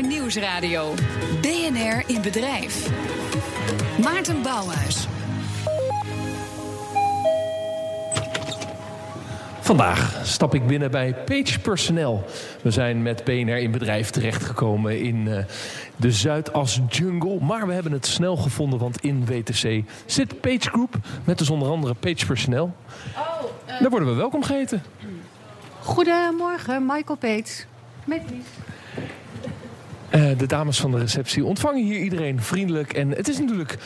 BNR Nieuwsradio. BNR in bedrijf. Maarten Bouwhuis. Vandaag stap ik binnen bij Page Personnel. We zijn met BNR in bedrijf terechtgekomen in uh, de Zuidas Jungle. Maar we hebben het snel gevonden, want in WTC zit Page Group met dus onder andere Page Personnel. Oh, uh... Daar worden we welkom geheten. Goedemorgen, Michael Peets. Met uh, de dames van de receptie ontvangen hier iedereen vriendelijk. En het is natuurlijk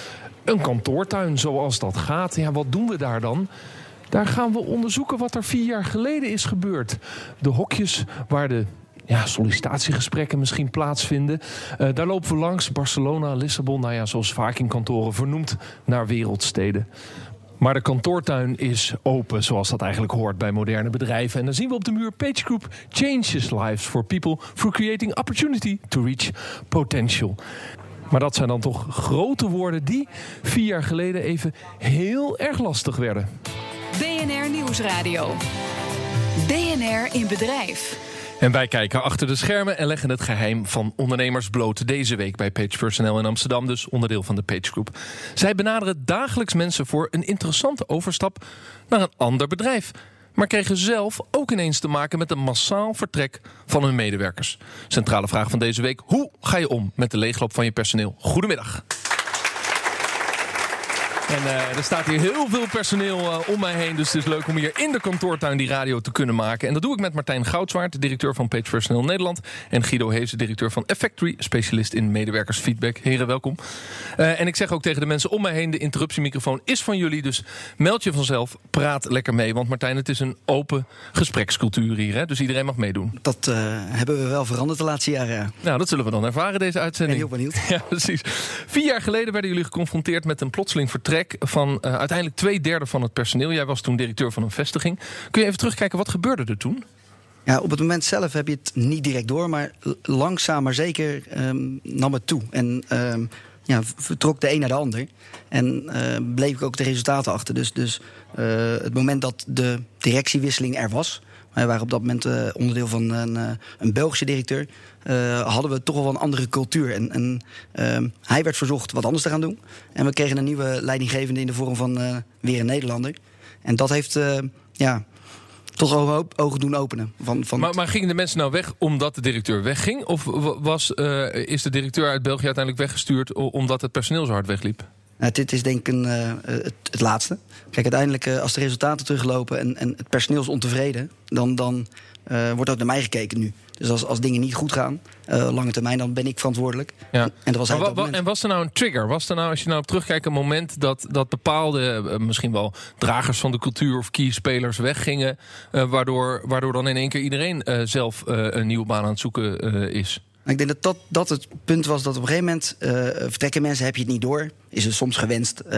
een kantoortuin zoals dat gaat. Ja, wat doen we daar dan? Daar gaan we onderzoeken wat er vier jaar geleden is gebeurd. De hokjes waar de ja, sollicitatiegesprekken misschien plaatsvinden. Uh, daar lopen we langs. Barcelona, Lissabon, nou ja, zoals vaak in kantoren vernoemd naar wereldsteden. Maar de kantoortuin is open, zoals dat eigenlijk hoort bij moderne bedrijven. En dan zien we op de muur Page Group changes lives for people through creating opportunity to reach potential. Maar dat zijn dan toch grote woorden die vier jaar geleden even heel erg lastig werden. BNR Nieuwsradio. BNR in bedrijf. En wij kijken achter de schermen en leggen het geheim van ondernemers bloot. Deze week bij Page Personnel in Amsterdam, dus onderdeel van de Page Group. Zij benaderen dagelijks mensen voor een interessante overstap naar een ander bedrijf. Maar kregen zelf ook ineens te maken met een massaal vertrek van hun medewerkers. Centrale vraag van deze week: hoe ga je om met de leegloop van je personeel? Goedemiddag. En uh, er staat hier heel veel personeel uh, om mij heen. Dus het is leuk om hier in de kantoortuin die radio te kunnen maken. En dat doe ik met Martijn Goudswaard, directeur van Page Personeel Nederland. En Guido Hees, directeur van Effectory, specialist in medewerkersfeedback. Heren, welkom. Uh, en ik zeg ook tegen de mensen om mij heen: de interruptiemicrofoon is van jullie. Dus meld je vanzelf, praat lekker mee. Want Martijn, het is een open gesprekscultuur hier. Hè? Dus iedereen mag meedoen. Dat hebben we wel veranderd de laatste jaren. Nou, dat zullen we dan ervaren, deze uitzending. Ben heel benieuwd. Ja, precies. Vier jaar geleden werden jullie geconfronteerd met een plotseling vertrek van uh, uiteindelijk twee derde van het personeel. Jij was toen directeur van een vestiging. Kun je even terugkijken, wat gebeurde er toen? Ja, op het moment zelf heb je het niet direct door, maar langzaam maar zeker um, nam het toe. En um, ja, vertrok de een naar de ander. En uh, bleef ik ook de resultaten achter. Dus, dus uh, het moment dat de directiewisseling er was, wij waren op dat moment uh, onderdeel van een, uh, een Belgische directeur. Uh, hadden we toch wel een andere cultuur. En, en hij werd verzocht wat anders te gaan doen. En we kregen een nieuwe leidinggevende in de vorm van weer een Nederlander. En dat heeft ja, toch ogen, ogen doen openen. Van, van maar, maar, gingen de mensen nou weg omdat de directeur wegging? Of was, is de directeur uit België uiteindelijk weggestuurd omdat het personeel zo hard wegliep? Nou, dit is denk ik een, uh, het, het, laatste. Kijk, uiteindelijk uh, als de resultaten teruglopen en, en het personeel is ontevreden, dan, dan uh, wordt ook naar mij gekeken nu. Dus als, als dingen niet goed gaan, lange termijn, dan ben ik verantwoordelijk. Ja. En, dat was wa, wa, en was er nou een trigger? Was er nou, als je nou op terugkijkt, een moment dat, dat bepaalde, misschien wel dragers van de cultuur of keyspelers weggingen, waardoor, waardoor dan in één keer iedereen zelf een nieuwe baan aan het zoeken is? Ik denk dat, dat dat het punt was dat op een gegeven moment uh, vertrekken mensen, heb je het niet door. Is het soms gewenst. Uh,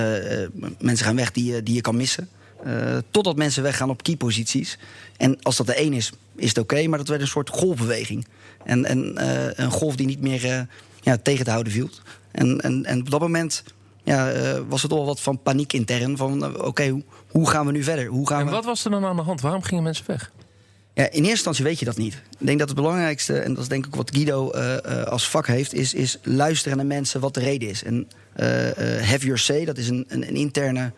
mensen gaan weg die, die je kan missen. Uh, totdat mensen weggaan op keyposities. En als dat de één is, is het oké. Okay, maar dat werd een soort golfbeweging. En, en een golf die niet meer ja, tegen te houden viel. En, en, en op dat moment ja, was het al wat van paniek intern. Van oké, okay, hoe, hoe, gaan we nu verder? Hoe gaan en we... wat was er dan aan de hand? Waarom gingen mensen weg? In eerste instantie weet je dat niet. Ik denk dat het belangrijkste, en dat is denk ik wat Guido uh, uh, als vak heeft, is, is luisteren naar mensen wat de reden is. En uh, have your say, dat is een, een, een interne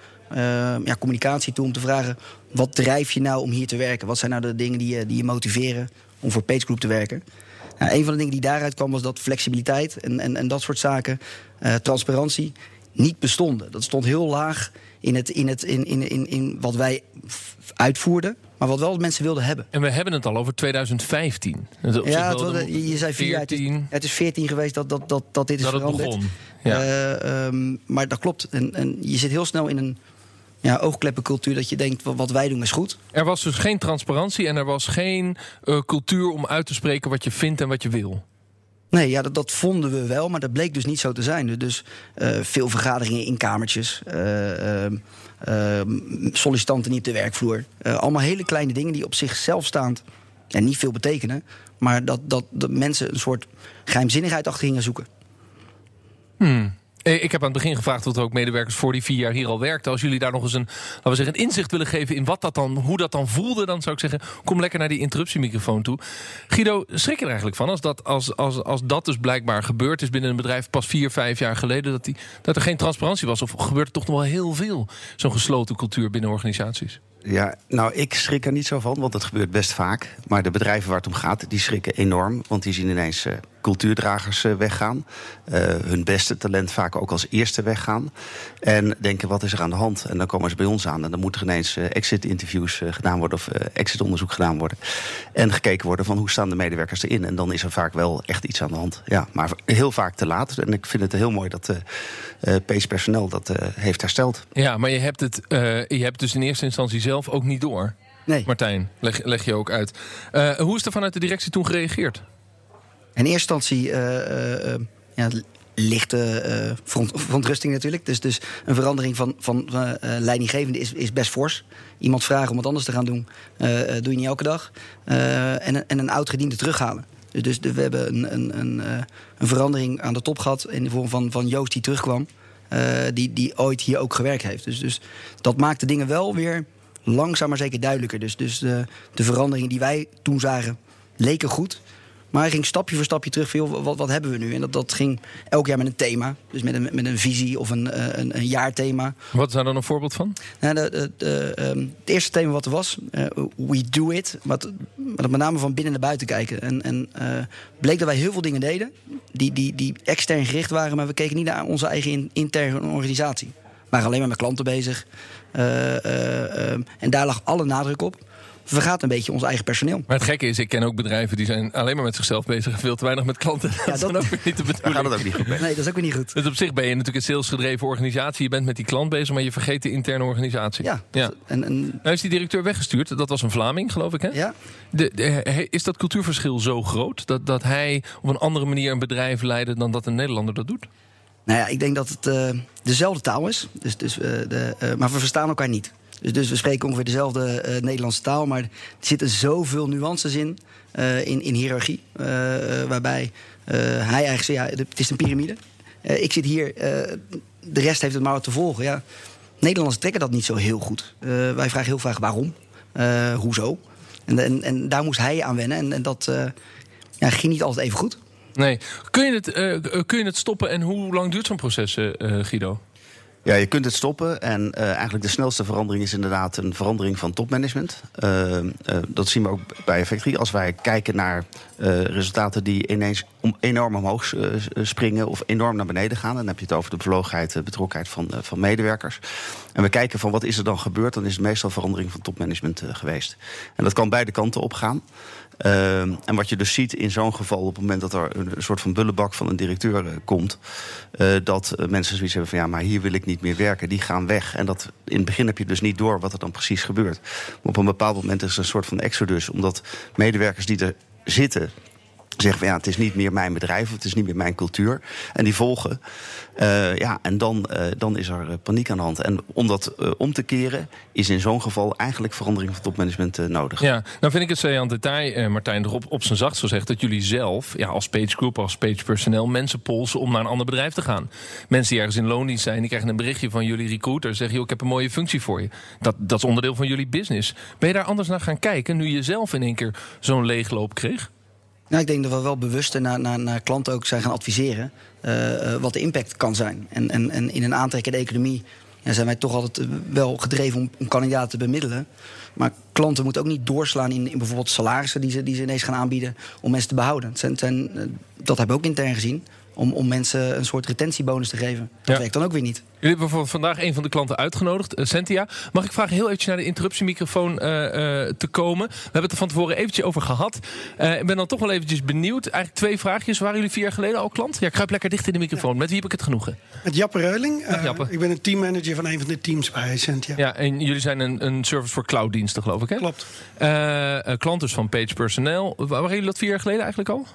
ja, communicatietool om te vragen: wat drijf je nou om hier te werken? Wat zijn nou de dingen die je, die je motiveren om voor PageGroup te werken? Nou, een van de dingen die daaruit kwam was dat flexibiliteit en, en, en dat soort zaken, transparantie, niet bestonden. Dat stond heel laag in, het, in, het, in, in, in, in wat wij uitvoerden. Maar wat wel mensen wilden hebben. En we hebben het al over 2015. ja, het was, je, zei vier jaar. Het is, het is 14 geweest dat, dat, dat, dat dit is dat veranderd. Het begon. Ja. Uh, um, maar dat klopt. En, en je zit heel snel in een ja, oogkleppencultuur dat je denkt, wat wij doen is goed. Er was dus geen transparantie en er was geen uh, cultuur om uit te spreken wat je vindt en wat je wil. Nee, ja, dat, vonden we wel, maar dat bleek dus niet zo te zijn. Dus uh, veel vergaderingen in kamertjes, uh, uh, sollicitanten niet op de werkvloer. allemaal hele kleine dingen die op zichzelf staand en niet veel betekenen. Maar dat, dat, dat mensen een soort geheimzinnigheid achter gingen zoeken. Hmm. Eh, Ik heb aan het begin gevraagd wat ook medewerkers voor die vier jaar hier al werkten. Als jullie daar nog eens een, laten we zeggen, een inzicht willen geven in wat dat dan, hoe dat dan voelde, dan zou ik zeggen, kom lekker naar die interruptiemicrofoon toe. Guido, schrik je er eigenlijk van als dat, als, als, als dat dus blijkbaar gebeurd is binnen een bedrijf pas vier, vijf jaar geleden, dat, die, dat er geen transparantie was? Of gebeurt er toch nog wel heel veel, zo'n gesloten cultuur binnen organisaties? Ja, nou, ik schrik er niet zo van, want het gebeurt best vaak. Maar de bedrijven waar het om gaat, die schrikken enorm. Want die zien ineens eh, cultuurdragers eh, weggaan. Eh, hun beste talent vaak ook als eerste weggaan. En denken, wat is er aan de hand? En dan komen ze bij ons aan. En dan moeten er ineens eh, exit-interviews gedaan worden... of exit-onderzoek gedaan worden. En gekeken worden van hoe staan de medewerkers erin. En dan is er vaak wel echt iets aan de hand. Ja, maar heel vaak te laat. En ik vind het heel mooi dat uh, Pace personeel dat heeft hersteld. Ja, maar je hebt het je hebt dus in eerste instantie zelf ook niet door. Nee. Martijn, leg, leg je ook uit. Hoe is er vanuit de directie toen gereageerd? In eerste instantie eh, eh, eh, lichte front, verontrusting natuurlijk. Dus, dus een verandering van, van leidinggevende is, is best fors. Iemand vragen om wat anders te gaan doen, doe je niet elke dag. En, en een oud-gediende terughalen. Dus, dus we hebben een, een, een, een verandering aan de top gehad... in de vorm van, van Joost die terugkwam. die, die ooit hier ook gewerkt heeft. Dus, dus dat maakt de dingen wel weer langzaam maar zeker duidelijker. Dus, dus de, de veranderingen die wij toen zagen leken goed... Maar hij ging stapje voor stapje terug van, joh, wat, wat hebben we nu? En dat, dat ging elk jaar met een thema. Dus met een, met een visie of een, eh, een, een jaarthema. Wat is daar dan een voorbeeld van? Nou, de, de, de, ehm, het eerste thema wat er was, eh, We Do It. Maar, het- maar dat met name van binnen naar buiten kijken. En, en eh, bleek dat wij heel veel dingen deden die, die, die extern gericht waren... maar we keken niet naar onze eigen in- interne organisatie. We waren alleen maar met klanten bezig. Eh, eh, ehm, en daar lag alle nadruk op. We vergaten een beetje ons eigen personeel. Maar het gekke is, ik ken ook bedrijven die zijn alleen maar met zichzelf bezig en veel te weinig met klanten. dat is dat- dan ook weer niet de Daar bedoeling. gaat het ook niet goed mee. Nee, dat is ook weer niet goed. Dus op zich ben je natuurlijk een salesgedreven organisatie. Je bent met die klant bezig, maar je vergeet de interne organisatie. Ja, ja. En, en, Nou is die directeur weggestuurd. Dat was een Vlaming, geloof ik. Hè? ja. De, de- he- is dat cultuurverschil zo groot dat, dat hij op een andere manier een bedrijf leidde dan dat een Nederlander dat doet? Nou ja, ik denk dat het eh, dezelfde taal is. Dus, dus, eh, de, eh, maar we verstaan elkaar niet. Dus, dus we spreken ongeveer dezelfde eh, Nederlandse taal. Maar er zitten zoveel nuances in, eh, in, in hiërarchie. eh, waarbij hij eigenlijk zegt, ja, het is een piramide. Ik zit hier, de rest heeft het maar wat te volgen. Ja, Nederlanders trekken dat niet zo heel goed. Wij vragen heel vaak waarom, hoezo. En, en, en daar moest hij aan wennen. En, dat ja, ging niet altijd even goed. Nee. Kun je het, kun je het stoppen en hoe lang duurt zo'n proces, Guido? Ja, je kunt het stoppen. En eh, eigenlijk de snelste verandering is inderdaad een verandering van topmanagement. Eh, eh, dat zien we ook bij Effectrie. Als wij kijken naar resultaten die ineens om, enorm omhoog eh, springen of enorm naar beneden gaan. Dan heb je het over de bevlogenheid, de betrokkenheid van, eh, van medewerkers. En we kijken van wat is er dan gebeurd, dan is het meestal verandering van topmanagement eh, geweest. En dat kan beide kanten opgaan. Uh, en wat je dus ziet in zo'n geval, op het moment dat er een soort van bullebak van een directeur komt, dat mensen zoiets hebben van ja, maar hier wil ik niet meer werken, die gaan weg. En dat in het begin heb je dus niet door wat er dan precies gebeurt. Maar op een bepaald moment is er een soort van exodus, omdat medewerkers die er zitten, zeggen van ja, het is niet meer mijn bedrijf, het is niet meer mijn cultuur. En die volgen. Uh, ja, en dan, uh, dan is er uh, paniek aan de hand. En om dat om te keren, is in zo'n geval eigenlijk verandering van topmanagement nodig. Ja, nou vind ik het zeer aan detail, Martijn, erop op zijn zacht gezegd, dat jullie zelf, ja, als Page Group, als Page personeel, mensen polsen om naar een ander bedrijf te gaan. Mensen die ergens in loondienst zijn, die krijgen een berichtje van jullie recruiter, zeggen, joh, ik heb een mooie functie voor je. Dat, dat is onderdeel van jullie business. Ben je daar anders naar gaan kijken, nu je zelf in één keer zo'n leegloop kreeg? Nou, ik denk dat we wel bewust naar, naar, naar klanten ook zijn gaan adviseren uh, wat de impact kan zijn. En, en, en in een aantrekkende economie zijn wij toch altijd wel gedreven om, om kandidaten te bemiddelen. Maar klanten moeten ook niet doorslaan in, in bijvoorbeeld salarissen die ze, die ze ineens gaan aanbieden om mensen te behouden. Het zijn, zijn, dat hebben we ook intern gezien. Om, om mensen een soort retentiebonus te geven. Dat ja. werkt dan ook weer niet. Jullie hebben voor vandaag een van de klanten uitgenodigd, uh, Sentia. Mag ik vragen heel eventjes naar de interruptiemicrofoon uh, uh, te komen? We hebben het er van tevoren eventjes over gehad. ik ben dan toch wel eventjes benieuwd. Eigenlijk twee vraagjes. Waren jullie vier jaar geleden al klant? Ja, kruip lekker dicht in de microfoon. Ja. Met wie heb ik het genoegen? Met Jappe Reuling. Ik ben een teammanager van een van de teams bij Sentia. Ja, en jullie zijn een, een service voor clouddiensten, geloof ik, hè? Klopt. klant dus van Page Personnel. Waren jullie dat vier jaar geleden eigenlijk al?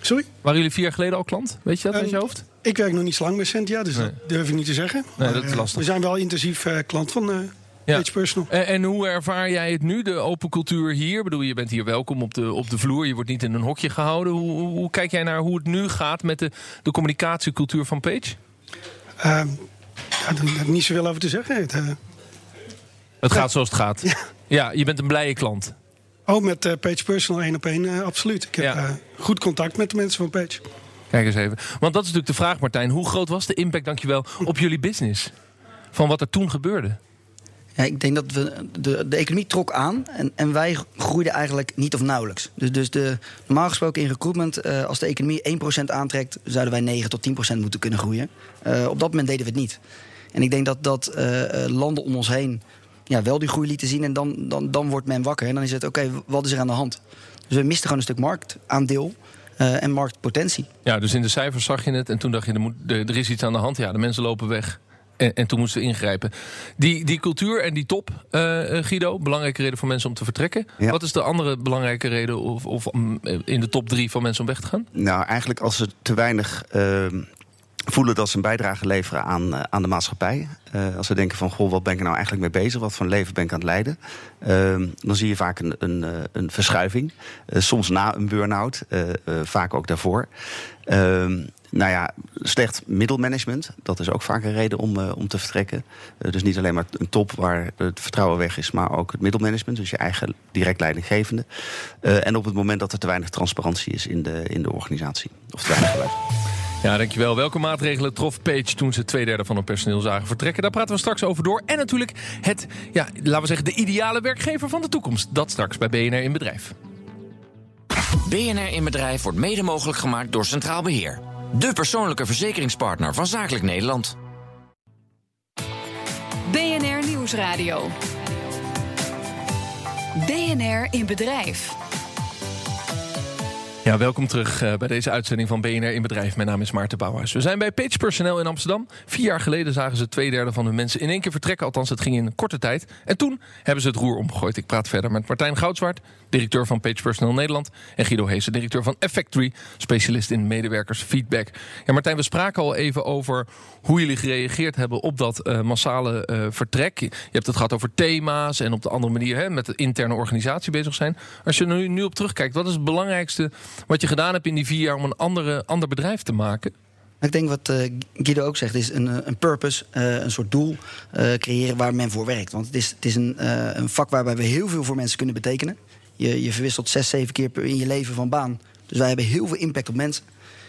Sorry? Waren jullie vier jaar geleden al klant? Weet je dat uit je hoofd? Ik werk nog niet zo lang bij Sentia, dus nee. dat durf ik niet te zeggen. Nee, maar, dat is lastig. We zijn wel intensief uh, klant van ja. Page Personal. En, en, hoe ervaar jij het nu, de open cultuur hier? Ik bedoel, je bent hier welkom op de, op de vloer. Je wordt niet in een hokje gehouden. Hoe, hoe, hoe kijk jij naar hoe het nu gaat met de, de communicatiecultuur van Page? Ehm, ja, daar heb ik niet zoveel over te zeggen. Het, eh, Het gaat zoals het gaat. Ja. je bent een blije klant. Oh, met eh, Page Personal één op één, eh, absoluut. Ik heb Ja. eh, goed contact met de mensen van Page. Kijk eens even. Want dat is natuurlijk de vraag, Martijn. Hoe groot was de impact, dankjewel, op jullie business? Van wat er toen gebeurde? Ja, ik denk dat we, de, de economie trok aan en, en wij groeiden eigenlijk niet of nauwelijks. Dus, dus de, normaal gesproken in recruitment, eh, als de economie 1% aantrekt, zouden wij 9 tot 10% moeten kunnen groeien. Eh, op dat moment deden we het niet. En ik denk dat, dat landen om ons heen ja, wel die groei lieten zien en dan, dan, dan wordt men wakker. En dan is het, oké, wat is er aan de hand? Dus we misten gewoon een stuk marktaandeel eh, en marktpotentie. Ja, dus in de cijfers zag je het en toen dacht je, er, moet, er er is iets aan de hand. Ja, de mensen lopen weg. En, en toen moesten we ingrijpen. Die, die cultuur en die top, eh, eh, Guido, belangrijke reden voor mensen om te vertrekken. Ja. Wat is de andere belangrijke reden of, of mm, in de top drie van mensen om weg te gaan? Nou, eigenlijk als ze te weinig ehm, voelen dat ze een bijdrage leveren aan, eh, aan de maatschappij. Eh, als ze denken van, goh, wat ben ik nou eigenlijk mee bezig? Wat voor een leven ben ik aan het leiden? Ehm, dan zie je vaak een, een, eh, een verschuiving. Soms na een burn-out, vaak ook daarvoor. Ehm, nou ja, slecht middelmanagement. Dat is ook vaak een reden om, om te vertrekken. Dus niet alleen maar een top waar het vertrouwen weg is, maar ook het middelmanagement. Dus je eigen direct leidinggevende. En op het moment dat er te weinig transparantie is in de, in de organisatie. Of te weinig geluid. Ja, dankjewel. Welke maatregelen trof Page toen ze twee derde van hun personeel zagen vertrekken? Daar praten we straks over door. En natuurlijk het, ja, laten we zeggen, de ideale werkgever van de toekomst. Dat straks bij BNR in Bedrijf. BNR in Bedrijf wordt mede mogelijk gemaakt door Centraal Beheer. De persoonlijke verzekeringspartner van Zakelijk Nederland. BNR Nieuwsradio. BNR in Bedrijf. Ja, welkom terug eh, bij deze uitzending van BNR in Bedrijf. Mijn naam is Maarten Bouwhuis. We zijn bij Page Personnel in Amsterdam. Vier jaar geleden zagen ze twee derde van hun mensen in één keer vertrekken. Althans, het ging in een korte tijd. En toen hebben ze het roer omgegooid. Ik praat verder met Martijn Goudzwaard, directeur van Page Personnel Nederland. En Guido Heesen, directeur van Effectory, specialist in medewerkersfeedback. Ja, Martijn, we spraken al even over hoe jullie gereageerd hebben op dat eh, massale eh, vertrek. Je hebt het gehad over thema's en op de andere manier hè, met de interne organisatie bezig zijn. Als je nu, nu op terugkijkt, wat is het belangrijkste wat je gedaan hebt in die vier jaar om een andere, ander bedrijf te maken? Ik denk wat eh, Guido ook zegt, is een, eh, een purpose, eh, een soort doel creëren waar men voor werkt. Want het is, het is een, een vak waarbij we heel veel voor mensen kunnen betekenen. Je, je verwisselt zes, zeven keer in je leven van baan. Dus wij hebben heel veel impact op mensen.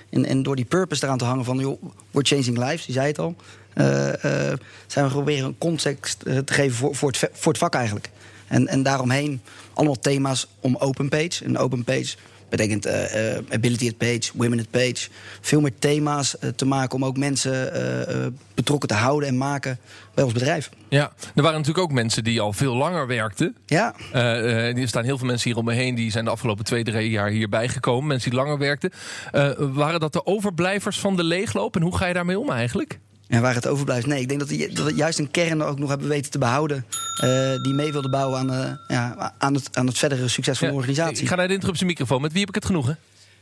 En, en door die purpose eraan te hangen van, joh, we're changing lives, die zei het al. zijn we proberen een context te geven voor, voor, het, voor het vak eigenlijk. En, en daaromheen allemaal thema's om open page. Een open page betekent eh, eh, ability at page, women at page. Veel meer thema's eh, te maken om ook mensen betrokken te houden en maken bij ons bedrijf. Ja, er waren natuurlijk ook mensen die al veel langer werkten. Ja, er staan heel veel mensen hier om me heen die zijn de afgelopen twee, drie jaar hierbij gekomen. Mensen die langer werkten. Waren dat de overblijvers van de leegloop? En hoe ga je daarmee om eigenlijk? En waar het overblijft. Nee, ik denk dat we, dat we juist een kern ook nog hebben weten te behouden. eh, die mee wilde bouwen aan, eh, ja, aan, het, aan het verdere succes van de organisatie. Ik ga naar de interruptie microfoon. Met wie heb ik het genoegen?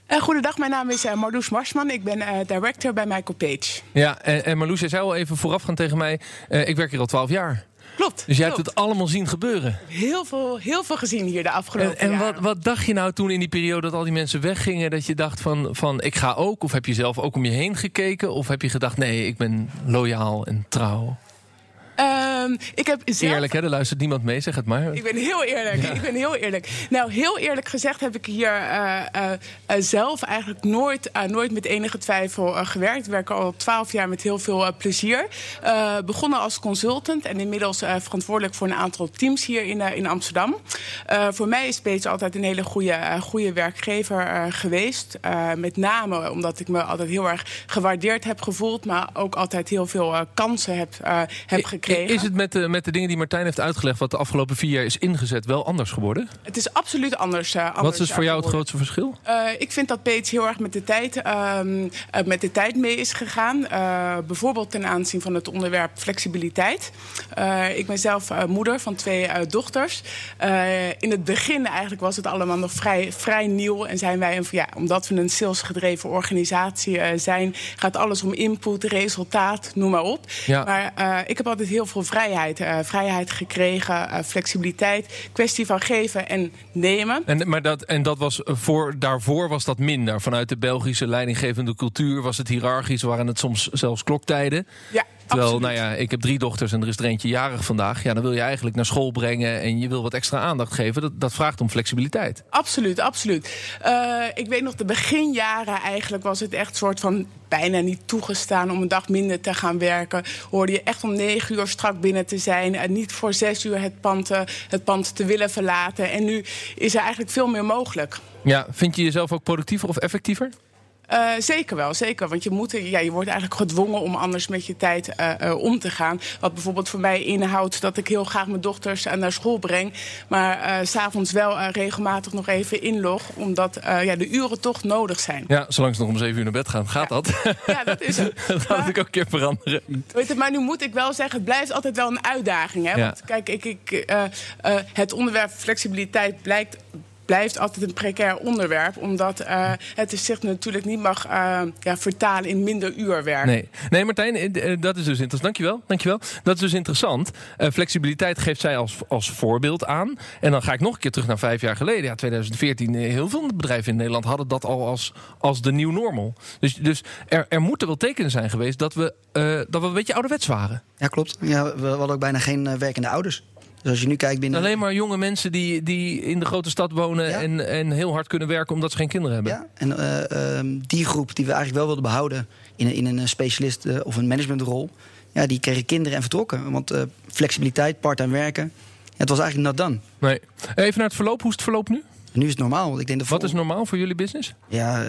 Uh, goedendag, mijn naam is uh, Marloes Marsman. Ik ben uh, director bij Michael Page. Ja, en, en Marloes, jij zei al even voorafgaan tegen mij. eh, ik werk hier al twaalf jaar. Klopt. Dus jij klopt. hebt het allemaal zien gebeuren. Heel veel, heel veel gezien hier de afgelopen En, en wat, wat dacht je nou toen in die periode dat al die mensen weggingen? Dat je dacht van, van ik ga ook? Of heb je zelf ook om je heen gekeken? Of heb je gedacht nee, ik ben loyaal en trouw? Ehm, ik heb zelf... Eerlijk hè, er luistert niemand mee, zeg het maar. Ik ben heel eerlijk. Ik ben heel eerlijk. Nou, heel eerlijk gezegd heb ik hier eh, eh, eh, zelf eigenlijk nooit, nooit met enige twijfel gewerkt. Ik werk al twaalf jaar met heel veel plezier. Begonnen als consultant en inmiddels verantwoordelijk voor een aantal teams hier in, in Amsterdam. Voor mij is Peets altijd een hele goede, goede werkgever geweest. Met name omdat ik me altijd heel erg gewaardeerd heb gevoeld, maar ook altijd heel veel kansen heb, heb gekregen. Is het met de, met de dingen die Martijn heeft uitgelegd, wat de afgelopen vier jaar is ingezet, wel anders geworden? Het is absoluut anders. eh, anders Wat is voor jou het grootste verschil? Eh, ik vind dat Peets heel erg met de tijd, ehm, eh, met de tijd mee is gegaan. Bijvoorbeeld ten aanzien van het onderwerp flexibiliteit. Ik ben zelf moeder van twee dochters. In het begin eigenlijk was het allemaal nog vrij, vrij nieuw. En zijn wij, een, ja, omdat we een salesgedreven organisatie zijn... gaat alles om input, resultaat, noem maar op. Ja. Maar ik heb altijd heel veel vrijheid vrijheid. Uh, vrijheid gekregen, uh, flexibiliteit. Kwestie van geven en nemen. En, maar dat, en dat was voor, daarvoor was dat minder. Vanuit de Belgische leidinggevende cultuur was het hiërarchisch, waren het soms zelfs kloktijden. Ja. Terwijl, Absoluut. nou ja, ik heb drie dochters en er is er eentje jarig vandaag. Ja, dan wil je eigenlijk naar school brengen en je wil wat extra aandacht geven. Dat, dat vraagt om flexibiliteit. Absoluut, absoluut. Uh, ik weet nog, de beginjaren eigenlijk was het echt soort van bijna niet toegestaan om een dag minder te gaan werken. Hoorde je echt om negen uur strak binnen te zijn. En niet voor zes uur het pand, uh, het pand te willen verlaten. En nu is er eigenlijk veel meer mogelijk. Ja, vind je jezelf ook productiever of effectiever? Uh, zeker wel, zeker. Want je, moet, ja, je wordt eigenlijk gedwongen om anders met je tijd uh, uh, om te gaan. Wat bijvoorbeeld voor mij inhoudt dat ik heel graag mijn dochters naar school breng. Maar s s'avonds wel regelmatig nog even inlog. Omdat ja, de uren toch nodig zijn. Ja, zolang ze nog om zeven uur naar bed gaan, gaat ja. dat. Ja, dat is het. dat gaat ik ook een keer veranderen. Weet je, maar nu moet ik wel zeggen, het blijft altijd wel een uitdaging. Hè? Ja. Want kijk, ik, ik, het onderwerp flexibiliteit blijkt blijft altijd een precair onderwerp. Omdat uh, het zich natuurlijk niet mag uh, ja, vertalen in minder uurwerk. Nee, nee Martijn, uh, dat is dus interessant. Dankjewel, dankjewel. Dat is dus interessant. flexibiliteit geeft zij als, als voorbeeld aan. En dan ga ik nog een keer terug naar vijf jaar geleden. Ja, 2014. Heel veel bedrijven in Nederland hadden dat al als, als de nieuw normal. Dus, dus er, er moeten wel tekenen zijn geweest dat we, dat we een beetje ouderwets waren. Ja, klopt. Ja, we hadden ook bijna geen werkende ouders. Dus als je nu kijkt binnen... Alleen maar jonge mensen die, die in de grote stad wonen ja. en, en heel hard kunnen werken omdat ze geen kinderen hebben. Ja, en uh, uh, die groep die we eigenlijk wel wilden behouden in, in een specialist uh, of een managementrol, ja, die kregen kinderen en vertrokken. Want flexibiliteit, part-time werken, ja, het was eigenlijk not done. Nee. Even naar het verloop. Hoe is het verloop nu? Nu is het normaal. Ik denk de Wat is normaal voor jullie business? Ja,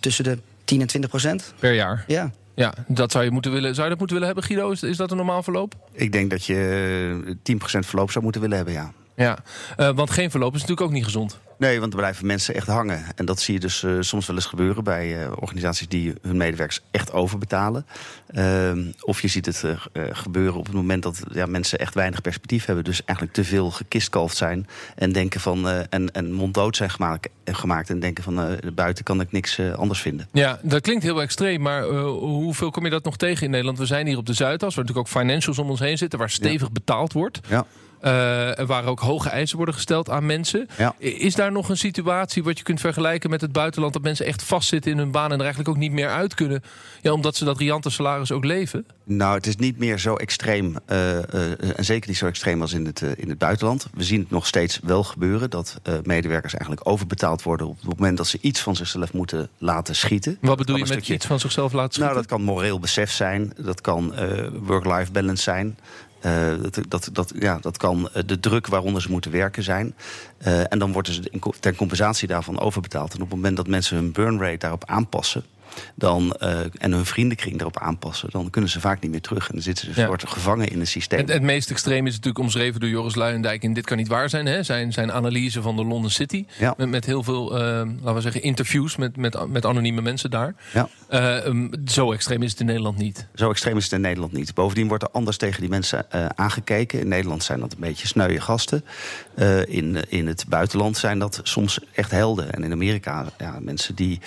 tussen de 10 en 20 procent. Per jaar? Ja. Ja, dat zou je moeten willen. Zou je dat moeten willen hebben, Guido? Is, is dat een normaal verloop? Ik denk dat je 10% verloop zou moeten willen hebben, ja. Ja, uh, want geen verloop is natuurlijk ook niet gezond. Nee, want er blijven mensen echt hangen. En dat zie je dus uh, soms wel eens gebeuren bij uh, organisaties die hun medewerkers echt overbetalen. Ehm, of je ziet het gebeuren op het moment dat ja, mensen echt weinig perspectief hebben. Dus eigenlijk te veel gekistkalfd zijn. En denken van en, en monddood zijn gemaakt, gemaakt. En denken van buiten kan ik niks anders vinden. Ja, dat klinkt heel extreem. Maar hoeveel kom je dat nog tegen in Nederland? We zijn hier op de Zuidas, waar natuurlijk ook financials om ons heen zitten, waar stevig ja. betaald wordt. Ja. Uh, waar ook hoge eisen worden gesteld aan mensen. Ja. Is daar nog een situatie wat je kunt vergelijken met het buitenland... dat mensen echt vastzitten in hun baan en er eigenlijk ook niet meer uit kunnen... Ja, omdat ze dat riante salaris ook leven? Nou, het is niet meer zo extreem. Uh, uh, en zeker niet zo extreem als in het, in het buitenland. We zien het nog steeds wel gebeuren... dat medewerkers eigenlijk overbetaald worden... op het moment dat ze iets van zichzelf moeten laten schieten. Wat bedoel je met stukje... iets van zichzelf laten schieten? Nou, dat kan moreel besef zijn. Dat kan work-life balance zijn. Uh, dat, dat, dat, ja, dat kan de druk waaronder ze moeten werken zijn. Uh, en dan worden ze ten compensatie daarvan overbetaald. En op het moment dat mensen hun burn rate daarop aanpassen... Dan, uh, en hun vriendenkring daarop aanpassen... dan kunnen ze vaak niet meer terug. En dan zitten ze ja. soort gevangen in een systeem. Het, het meest extreem is natuurlijk omschreven door Joris Luijendijk... en dit kan niet waar zijn, hè? Zijn, zijn analyse van de London City. Ja. Met, met heel veel, laten we zeggen, interviews met, met, met anonieme mensen daar. Ja. Um, zo extreem is het in Nederland niet. Zo extreem is het in Nederland niet. Bovendien wordt er anders tegen die mensen aangekeken. In Nederland zijn dat een beetje sneuwe gasten. In, in het buitenland zijn dat soms echt helden. En in Amerika, ja, mensen die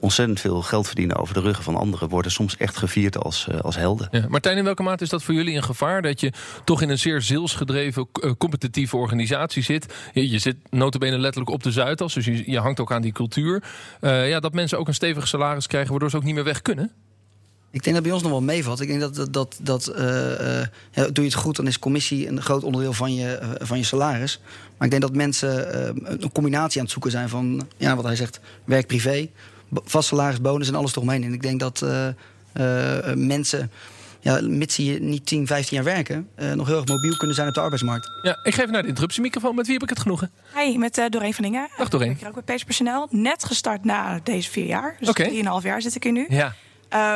ontzettend veel geld verdienen over de ruggen van anderen... worden soms echt gevierd als, als helden. Ja. Martijn, in welke mate is dat voor jullie een gevaar? Dat je toch in een zeer zielsgedreven, competitieve organisatie zit. Je, je zit notabene letterlijk op de Zuidas, dus je, je hangt ook aan die cultuur. ja, dat mensen ook een stevig salaris krijgen... waardoor ze ook niet meer weg kunnen? Ik denk dat bij ons nog wel meevalt. Ik denk dat, dat, dat, dat uh, ja, doe je het goed, dan is commissie een groot onderdeel van je, uh, van je salaris. Maar ik denk dat mensen een combinatie aan het zoeken zijn van, ja, wat hij zegt, werk-privé, vast salaris, bonus en alles eromheen. En ik denk dat mensen, ja, mits ze niet 10, 15 jaar werken, nog heel erg mobiel kunnen zijn op de arbeidsmarkt. Ja, ik geef naar de interruptiemicrofoon. Met wie heb ik het genoegen? Hi, met Doreen van Ingen. Dag Doreen. Ik werk ook bij Page Personeel. Net gestart na deze vier jaar. Dus okay. 3,5 jaar zit ik hier nu. Ja.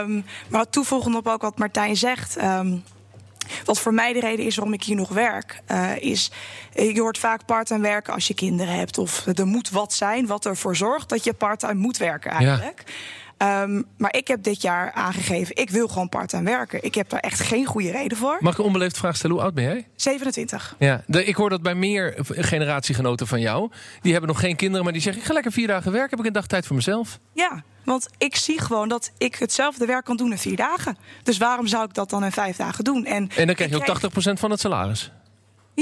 Um, maar toevoegend op ook wat Martijn zegt. Um, wat voor mij de reden is waarom ik hier nog werk, uh, is je hoort vaak part-time werken als je kinderen hebt. Of er moet wat zijn wat ervoor zorgt dat je part-time moet werken eigenlijk. Ehm, maar ik heb dit jaar aangegeven, ik wil gewoon part-time werken. Ik heb daar echt geen goede reden voor. Mag ik een onbeleefd vraag stellen? Hoe oud ben jij? 27. Ja, de- ik hoor dat bij meer generatiegenoten van jou. Die hebben nog geen kinderen, maar die zeggen... ik ga lekker vier dagen werken, heb ik een dag tijd voor mezelf. Ja, want ik zie gewoon dat ik hetzelfde werk kan doen in vier dagen. Dus waarom zou ik dat dan in vijf dagen doen? En, En dan krijg je ook 80% van het salaris.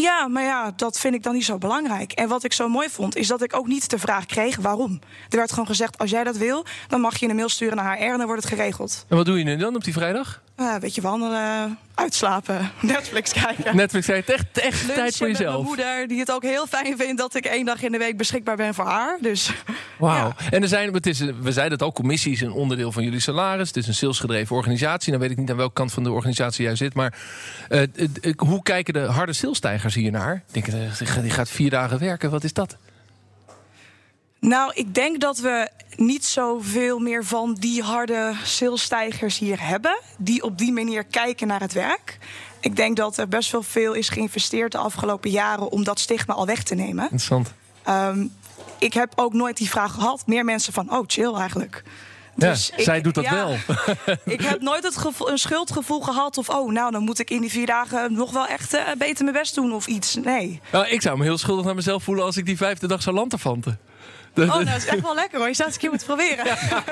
Ja, maar ja, dat vind ik dan niet zo belangrijk. En wat ik zo mooi vond, is dat ik ook niet de vraag kreeg waarom. Er werd gewoon gezegd, als jij dat wil, dan mag je een mail sturen naar HR en dan wordt het geregeld. En wat doe je nu dan op die vrijdag? Uh, weet je, wandelen, uitslapen, Netflix kijken. Netflix het echt, echt tijd Lunchen voor met jezelf. mijn moeder, die het ook heel fijn vindt dat ik één dag in de week beschikbaar ben voor haar. Dus Wauw. En er zijn, het is, we zeiden het ook, commissie is een onderdeel van jullie salaris. Het is een salesgedreven organisatie. Dan weet ik niet aan welke kant van de organisatie jij zit. Maar eh, eh, hoe kijken de harde salesstijgers hier naar? Denken, eh, die gaat vier dagen werken, wat is dat? Nou, ik denk dat we niet zoveel meer van die harde salesstijgers hier hebben. Die op die manier kijken naar het werk. Ik denk dat er best wel veel is geïnvesteerd de afgelopen jaren om dat stigma al weg te nemen. Interessant. Um, ik heb ook nooit die vraag gehad. Meer mensen van, oh chill eigenlijk. Ja, dus ik, zij doet dat ja, wel. ik heb nooit het gevoel, een schuldgevoel gehad of oh, nou dan moet ik in die vier dagen nog wel echt uh, beter mijn best doen of iets. Nee. Nou, ik zou me heel schuldig naar mezelf voelen als ik die vijfde dag zou lanterfanten. Oh, nou, dat is echt wel lekker hoor. Je zou het een keer moeten proberen. Ja.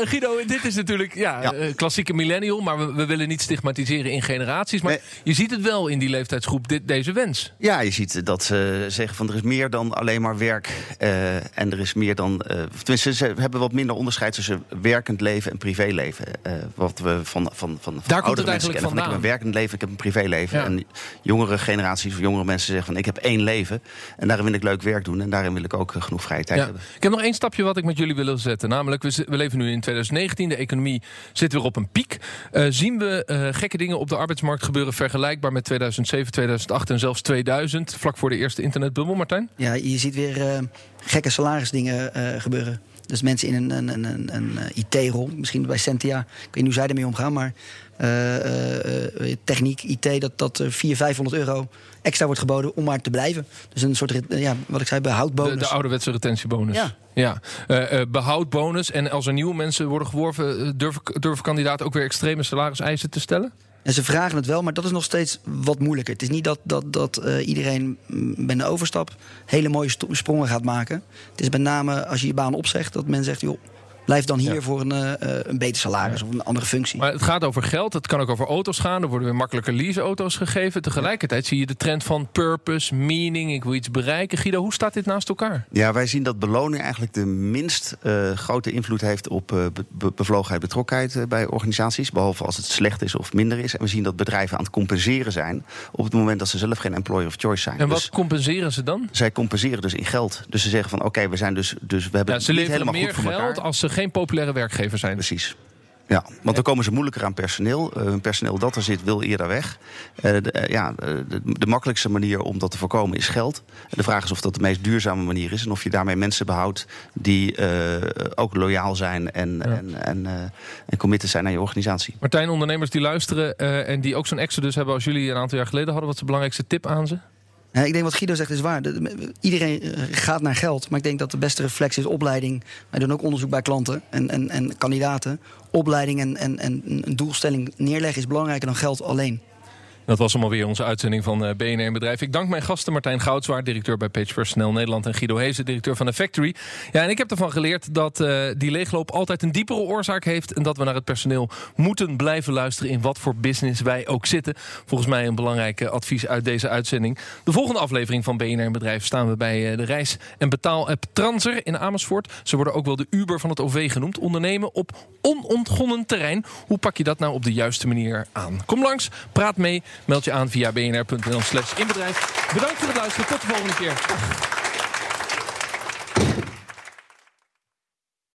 Guido, dit is natuurlijk ja, ja. klassieke millennial, maar we, we, willen niet stigmatiseren in generaties. Maar nee. je ziet het wel in die leeftijdsgroep, dit, deze wens. Ja, je ziet dat ze zeggen van er is meer dan alleen maar werk. Uh, en er is meer dan. Uh, tenminste, ze hebben wat minder onderscheid tussen werkend leven en privéleven. Uh, wat we van, van, van, Daar komt het eigenlijk kennen. Van, ik heb een werkend leven, ik heb een privéleven. Ja. En jongere generaties of jongere mensen zeggen van ik heb één leven. En daarin wil ik leuk werk doen. En daarin wil ik ook genoeg vrije Ja. Ik heb nog één stapje wat ik met jullie wil zetten. Namelijk, we, we leven nu in 2019. De economie zit weer op een piek. Uh, zien we uh, gekke dingen op de arbeidsmarkt gebeuren vergelijkbaar met 2007, 2008 en zelfs 2000, vlak voor de eerste internetbubbel, Martijn? Ja, je ziet weer uh, gekke salarisdingen gebeuren. Dus mensen in een, een, een, een, een IT-rol, misschien bij Sentia. Ik weet niet hoe zij ermee omgaan, maar uh, uh, techniek, IT, dat, dat 400, 500 euro extra wordt geboden om maar te blijven. Dus een soort, ja, wat ik zei, behoudbonus. De, de ouderwetse retentiebonus. Ja. ja. Uh, behoudbonus. En als er nieuwe mensen worden geworven, durven, durven kandidaten ook weer extreme salariseisen te stellen? En ze vragen het wel, maar dat is nog steeds wat moeilijker. Het is niet dat, dat, dat uh, iedereen bij een overstap hele mooie sprongen gaat maken. Het is met name als je je baan opzegt, dat men zegt, joh, Blijf dan hier ja. voor een, uh, een beter salaris ja. of een andere functie. Maar het gaat over geld, het kan ook over auto's gaan. Er worden weer makkelijker leaseauto's gegeven. Tegelijkertijd zie je de trend van purpose, meaning, ik wil iets bereiken. Guido, hoe staat dit naast elkaar? Ja, wij zien dat beloning eigenlijk de minst uh, grote invloed heeft op uh, be bevlogenheid, betrokkenheid bij organisaties. Behalve als het slecht is of minder is. En we zien dat bedrijven aan het compenseren zijn op het moment dat ze zelf geen employer of choice zijn. En wat dus compenseren ze dan? Zij compenseren dus in geld. Dus ze zeggen van oké, okay, we zijn dus, dus we hebben ja, ze niet helemaal meer goed voor geld elkaar. als ze geen populaire werkgever zijn. Precies. Ja, want dan komen ze moeilijker aan personeel. Uh, een personeel dat er zit wil eerder weg. Uh, de, uh, ja, de, de, makkelijkste manier om dat te voorkomen is geld. De vraag is of dat de meest duurzame manier is. En of je daarmee mensen behoudt die ook loyaal zijn en, ja. en, en, en committed zijn aan je organisatie. Martijn, ondernemers die luisteren en die ook zo'n exodus hebben als jullie een aantal jaar geleden hadden. Wat is de belangrijkste tip aan ze? Ik denk wat Guido zegt is waar. De, iedereen gaat naar geld. Maar ik denk dat de beste reflex is opleiding. Wij doen ook onderzoek bij klanten en, en, en kandidaten. Opleiding en, en, en een doelstelling neerleggen is belangrijker dan geld alleen. Dat was allemaal weer onze uitzending van BNR in Bedrijf. Ik dank mijn gasten Martijn Goudswaard, directeur bij Page Personnel Nederland... en Guido Hezen, directeur van The Factory. Ja, en ik heb ervan geleerd dat uh, die leegloop altijd een diepere oorzaak heeft... en dat we naar het personeel moeten blijven luisteren... in wat voor business wij ook zitten. Volgens mij een belangrijk advies uit deze uitzending. De volgende aflevering van BNR Bedrijf staan we bij de reis- en betaal-app Transer in Amersfoort. Ze worden ook wel de Uber van het OV genoemd. Ondernemen op onontgonnen terrein. Hoe pak je dat nou op de juiste manier aan? Kom langs, praat mee... Meld je aan via bnr.nl slash inbedrijf. Bedankt voor het luisteren. Tot de volgende keer.